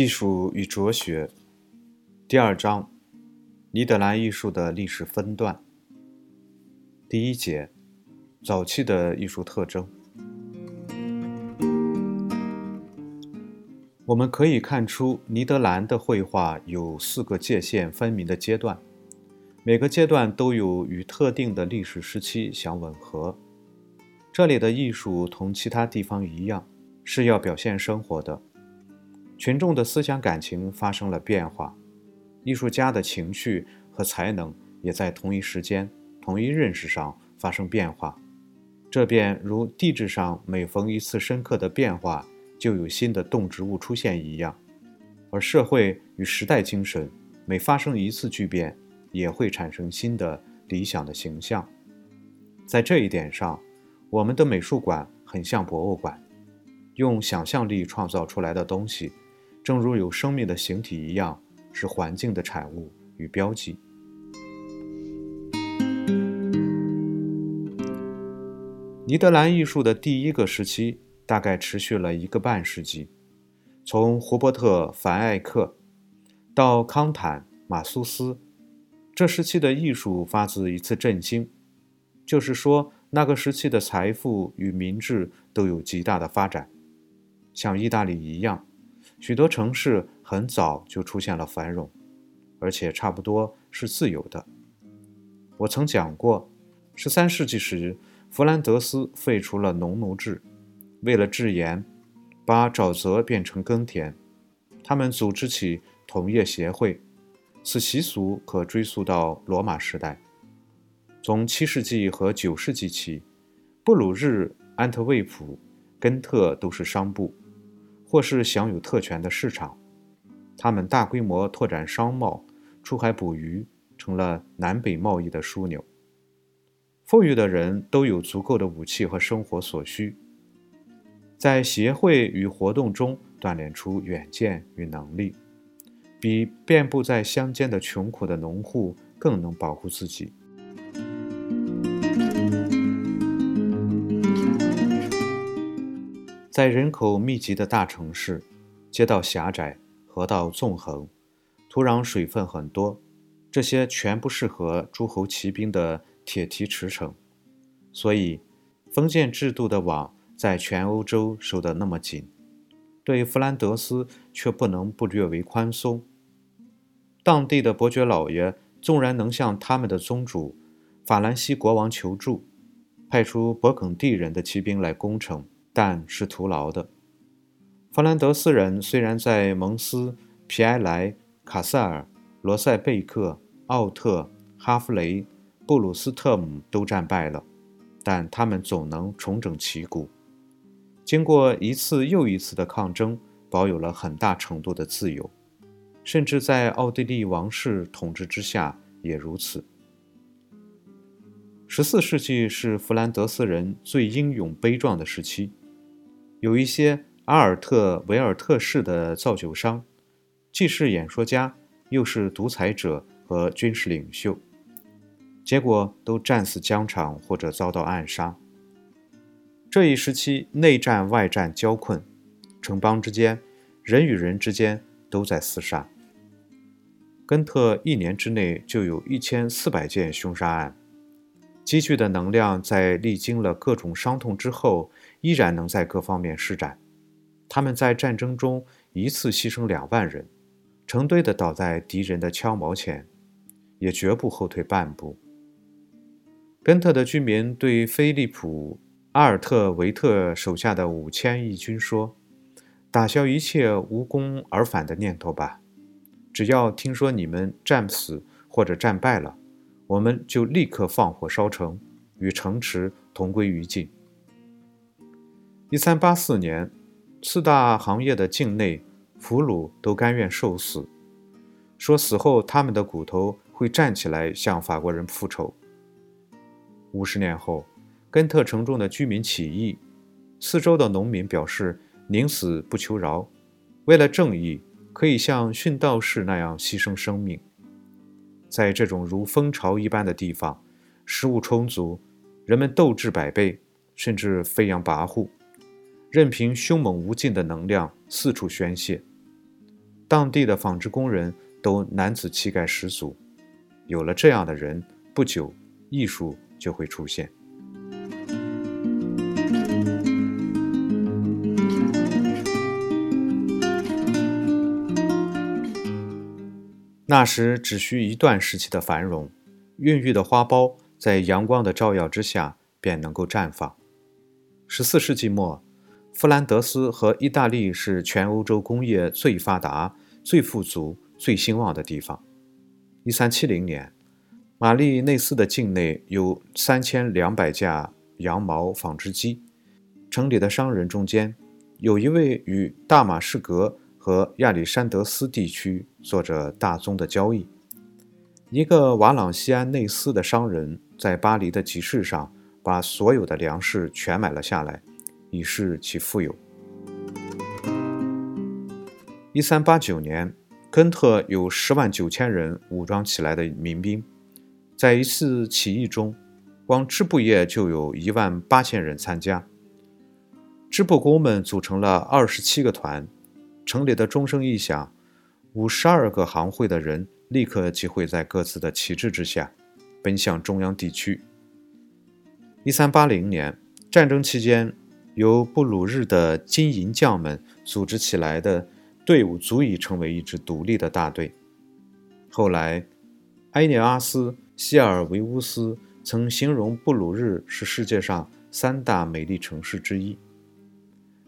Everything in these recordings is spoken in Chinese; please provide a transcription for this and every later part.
艺术与哲学，第二章：尼德兰艺术的历史分段。第一节：早期的艺术特征。我们可以看出，尼德兰的绘画有四个界限分明的阶段，每个阶段都有与特定的历史时期相吻合。这里的艺术同其他地方一样，是要表现生活的。群众的思想感情发生了变化，艺术家的情绪和才能也在同一时间、同一认识上发生变化。这便如地质上每逢一次深刻的变化，就有新的动植物出现一样，而社会与时代精神每发生一次巨变，也会产生新的理想的形象。在这一点上，我们的美术馆很像博物馆，用想象力创造出来的东西，正如有生命的形体一样，是环境的产物与标记。尼德兰艺术的第一个时期大概持续了一个半世纪，从胡伯特·凡艾克到康坦·马苏斯，这时期的艺术发自一次振兴，就是说。那个时期的财富与民智都有极大的发展，像意大利一样，许多城市很早就出现了繁荣，而且差不多是自由的。我曾讲过，十三世纪时，弗兰德斯废除了农奴制，为了制盐，把沼泽变成耕田，他们组织起同业协会，此习俗可追溯到罗马时代。从七世纪和九世纪起，布鲁日、安特卫普、根特都是商埠，或是享有特权的市场。他们大规模拓展商贸，出海捕鱼，成了南北贸易的枢纽。富裕的人都有足够的武器和生活所需，在协会与活动中锻炼出远见与能力，比遍布在乡间的穷苦的农户更能保护自己。在人口密集的大城市，街道狭窄，河道纵横，土壤水分很多，这些全不适合诸侯骑兵的铁蹄驰骋。所以，封建制度的网在全欧洲收得那么紧，对弗兰德斯却不能不略为宽松。当地的伯爵老爷纵然能向他们的宗主法兰西国王求助，派出勃艮第人的骑兵来攻城。但是徒劳的。弗兰德斯人虽然在蒙斯、皮埃莱、卡塞尔、罗塞贝克、奥特、哈弗雷、布鲁斯特姆都战败了，但他们总能重整旗鼓。经过一次又一次的抗争，保有了很大程度的自由，甚至在奥地利王室统治之下也如此。十四世纪是弗兰德斯人最英勇悲壮的时期。有一些阿尔特维尔特式的造酒商，既是演说家，又是独裁者和军事领袖，结果都战死疆场或者遭到暗杀。这一时期内战外战交困，城邦之间、人与人之间都在厮杀。根特一年之内就有一千四百件凶杀案。积聚的能量在历经了各种伤痛之后，依然能在各方面施展。他们在战争中一次牺牲两万人，成堆的倒在敌人的枪矛前，也绝不后退半步。根特的居民对菲利普·阿尔特维特手下的五千义军说：“打消一切无功而返的念头吧！只要听说你们战死或者战败了。”我们就立刻放火烧城，与城池同归于尽。一三八四年，四大行业的境内俘虏都甘愿受死，说死后他们的骨头会站起来向法国人复仇。五十年后，根特城中的居民起义，四周的农民表示宁死不求饶，为了正义，可以像殉道士那样牺牲生命。在这种如蜂巢一般的地方，食物充足，人们斗志百倍，甚至飞扬跋扈，任凭凶猛无尽的能量四处宣泄。当地的纺织工人都男子气概十足。有了这样的人，不久艺术就会出现。那时只需一段时期的繁荣，孕育的花苞在阳光的照耀之下便能够绽放。十四世纪末，弗兰德斯和意大利是全欧洲工业最发达、最富足、最兴旺的地方。一三七零年，玛丽内斯的境内有三千两百架羊毛纺织机。城里的商人中间，有一位与大马士革。和亚历山德斯地区做着大宗的交易。一个瓦朗西安内斯的商人，在巴黎的集市上把所有的粮食全买了下来，以示其富有。一三八九年，根特有十万九千人武装起来的民兵，在一次起义中，光织布业就有一万八千人参加。织布工们组成了二十七个团。城里的钟声一响，五十二个行会的人立刻集会在各自的旗帜之下，奔向中央地区。一三八零年战争期间，由布鲁日的金银匠们组织起来的队伍足以成为一支独立的大队。后来，埃涅阿斯·希尔维乌斯曾形容布鲁日是世界上三大美丽城市之一。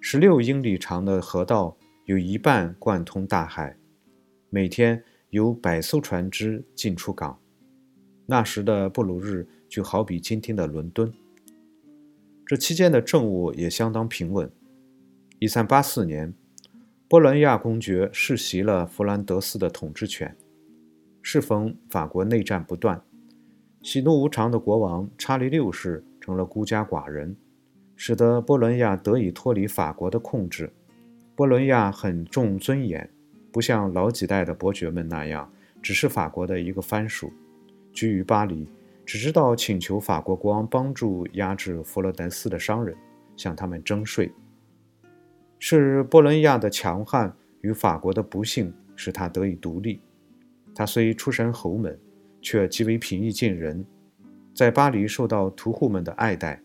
十六英里长的河道。有一半贯通大海，每天有百艘船只进出港。那时的布鲁日就好比今天的伦敦。这期间的政务也相当平稳。一三八四年，波伦亚公爵世袭了弗兰德斯的统治权。适逢法国内战不断，喜怒无常的国王查理六世成了孤家寡人，使得波伦亚得以脱离法国的控制。波伦亚很重尊严，不像老几代的伯爵们那样，只是法国的一个藩属，居于巴黎，只知道请求法国国王帮助压制佛罗伦斯的商人，向他们征税。是波伦亚的强悍与法国的不幸，使他得以独立。他虽出身侯门，却极为平易近人，在巴黎受到屠户们的爱戴。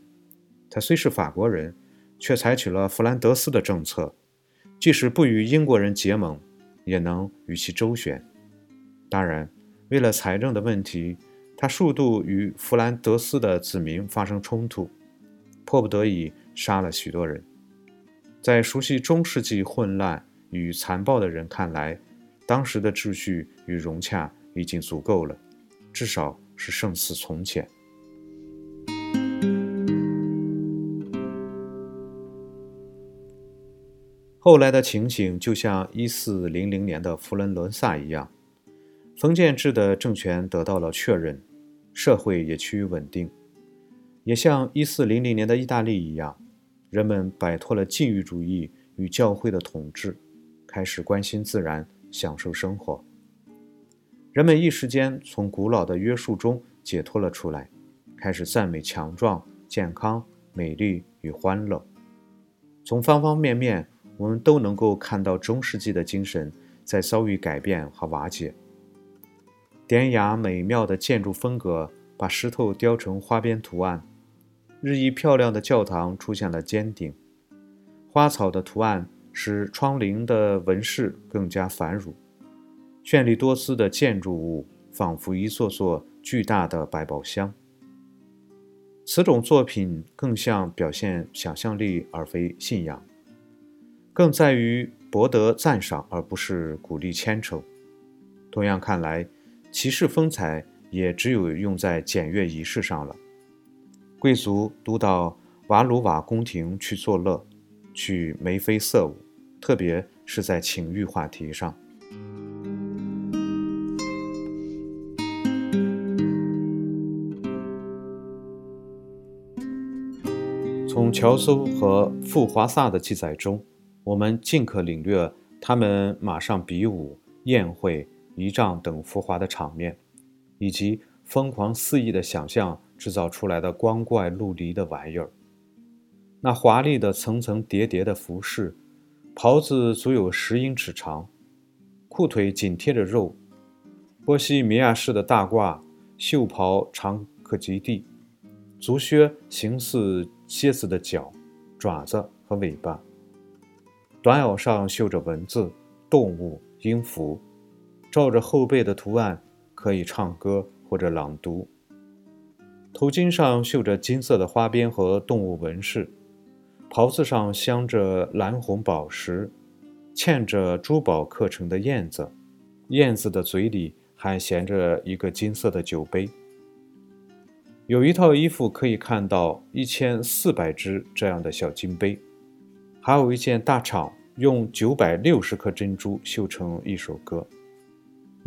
他虽是法国人，却采取了弗兰德斯的政策。即使不与英国人结盟，也能与其周旋。当然，为了财政的问题，他数度与弗兰德斯的子民发生冲突，迫不得已杀了许多人。在熟悉中世纪混乱与残暴的人看来，当时的秩序与融洽已经足够了，至少是胜似从前。后来的情形就像一四零零年的佛罗伦萨一样，封建制的政权得到了确认，社会也趋于稳定；也像一四零零年的意大利一样，人们摆脱了禁欲主义与教会的统治，开始关心自然，享受生活。人们一时间从古老的约束中解脱了出来，开始赞美强壮、健康、美丽与欢乐。从方方面面。我们都能够看到中世纪的精神在遭遇改变和瓦解。典雅美妙的建筑风格把石头雕成花边图案，日益漂亮的教堂出现了尖顶，花草的图案使窗棂的纹饰更加繁缛，绚丽多姿的建筑物仿佛一座座巨大的百宝箱。此种作品更像表现想象力而非信仰。更在于博得赞赏，而不是鼓励牵扯。同样看来，骑士风采也只有用在检阅仪式上了。贵族都到瓦鲁瓦宫廷去作乐，去眉飞色舞，特别是在情欲话题上。从乔叟和富华萨的记载中。我们尽可领略他们马上比武、宴会、仪仗等浮华的场面，以及疯狂肆意的想象制造出来的光怪陆离的玩意儿。那华丽的层层叠叠的服饰，袍子足有十英尺长，裤腿紧贴着肉，波西米亚式的大褂，袖袍长可及地，足靴形似蝎子的脚、爪子和尾巴，短袄上绣着文字、动物、音符，照着后背的图案可以唱歌或者朗读。头巾上绣着金色的花边和动物纹饰，袍子上镶着蓝红宝石。嵌着珠宝刻成的燕子，燕子的嘴里还衔着一个金色的酒杯。有一套衣服可以看到一千四百只这样的小金杯，还有一件大氅用九百六十颗珍珠绣成一首歌。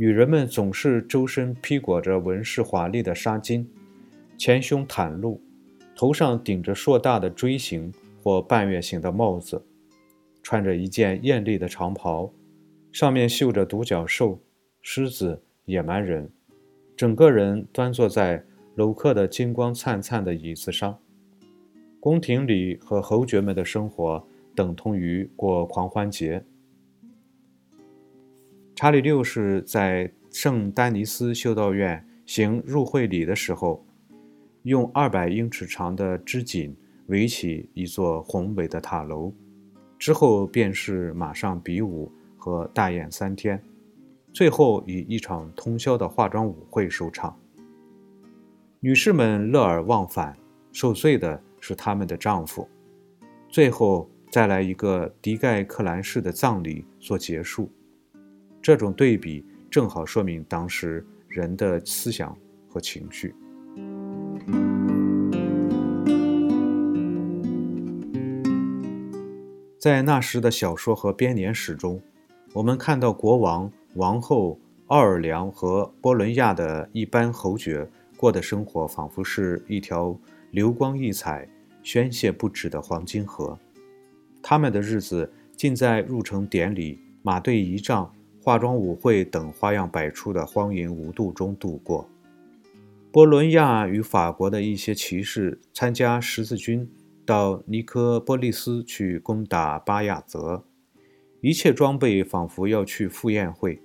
女人们总是周身披裹着纹饰华丽的纱巾，前胸袒露，头上顶着硕大的锥形或半月形的帽子。穿着一件艳丽的长袍，上面绣着独角兽、狮子、野蛮人，整个人端坐在镂刻的金光灿灿的椅子上。宫廷里和侯爵们的生活等同于过狂欢节。查理六世在圣丹尼斯修道院行入会礼的时候，用二百英尺长的织锦围起一座宏伟的塔楼。之后便是马上比武和大宴三天，最后以一场通宵的化妆舞会收场。女士们乐而忘返，受罪的是他们的丈夫。最后再来一个迪盖克兰式的葬礼做结束。这种对比正好说明当时人的思想和情绪。在那时的小说和编年史中，我们看到国王、王后、奥尔良和波伦亚的一般侯爵过的生活，仿佛是一条流光溢彩、宣泄不止的黄金河。他们的日子尽在入城典礼、马队仪仗、化妆舞会等花样百出的荒淫无度中度过。波伦亚与法国的一些骑士参加十字军。到尼科波利斯去攻打巴亚泽，一切装备仿佛要去赴宴会。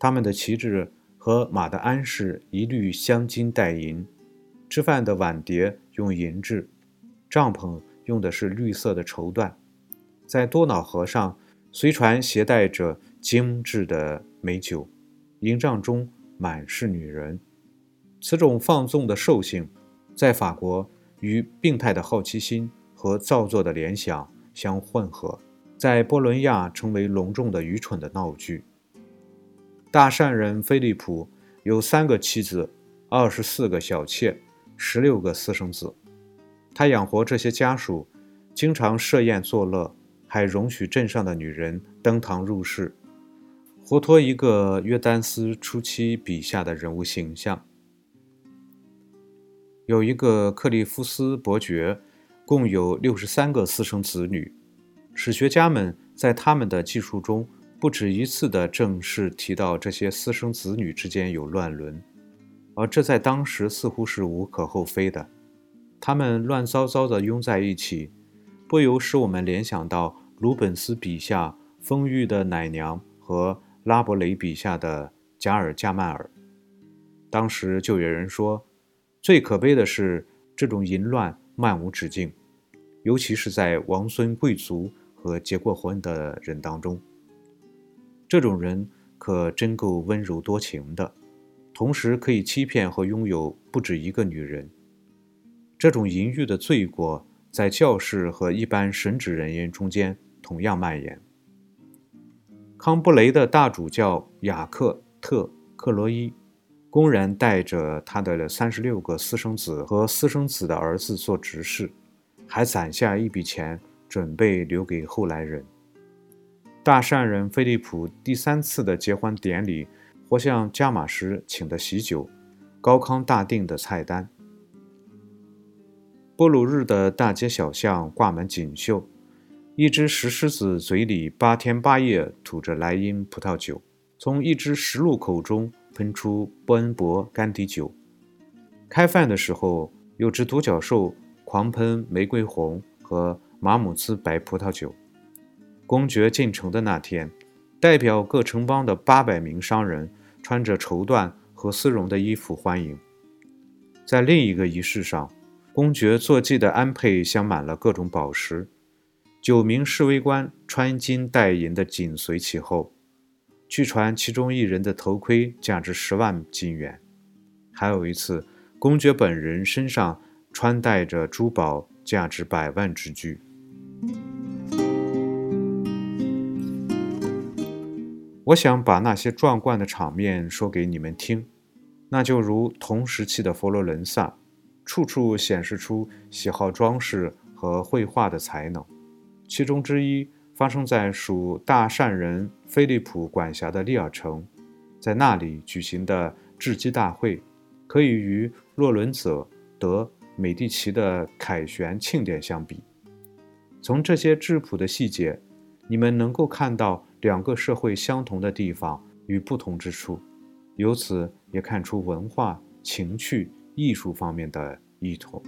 他们的旗帜和马的鞍饰一律镶金带银，吃饭的碗碟用银制，帐篷用的是绿色的绸缎。在多瑙河上，随船携带着精致的美酒，营帐中满是女人。此种放纵的兽性，在法国。与病态的好奇心和造作的联想相混合，在波伦亚成为隆重的、愚蠢的闹剧。大善人菲利普有三个妻子，二十四个小妾，十六个私生子。他养活这些家属，经常设宴作乐，还容许镇上的女人登堂入室，活脱一个约丹斯初期笔下的人物形象。有一个克利夫斯伯爵，共有六十三个私生子女。史学家们在他们的记述中不止一次地正式提到这些私生子女之间有乱伦，而这在当时似乎是无可厚非的。他们乱糟糟地拥在一起，不由使我们联想到鲁本斯笔下丰腴的奶娘和拉伯雷笔下的加尔加曼尔。当时就有人说。最可悲的是，这种淫乱漫无止境，尤其是在王孙贵族和结过婚的人当中。这种人可真够温柔多情的，同时可以欺骗和拥有不止一个女人。这种淫欲的罪过，在教士和一般神职人员中间同样蔓延。康布雷的大主教雅克特克罗伊。公然带着他的三十六个私生子和私生子的儿子做执事，还攒下一笔钱准备留给后来人。大善人菲利普第三次的结婚典礼，或像加马什请的喜酒，高康大定的菜单。波鲁日的大街小巷挂满锦绣，一只石狮子嘴里八天八夜吐着莱茵葡萄酒，从一只石鹿口中。喷出波恩伯干底酒，开饭的时候，有只独角兽狂喷玫瑰红和马姆兹白葡萄酒。公爵进城的那天，代表各城邦的八百名商人穿着绸缎和丝绒的衣服欢迎。在另一个仪式上，公爵坐骑的鞍辔镶满了各种宝石，九名侍卫官穿金戴银的紧随其后。据传，其中一人的头盔价值十万金元。还有一次，公爵本人身上穿戴着珠宝，价值百万之巨。我想把那些壮观的场面说给你们听，那就如同时期的佛罗伦萨，处处显示出喜好装饰和绘画的才能。其中之一。发生在属大善人菲利普管辖的利尔城，在那里举行的雉鸡大会，可以与洛伦泽德美第奇的凯旋庆典相比。从这些质朴的细节，你们能够看到两个社会相同的地方与不同之处，由此也看出文化、情趣、艺术方面的异同。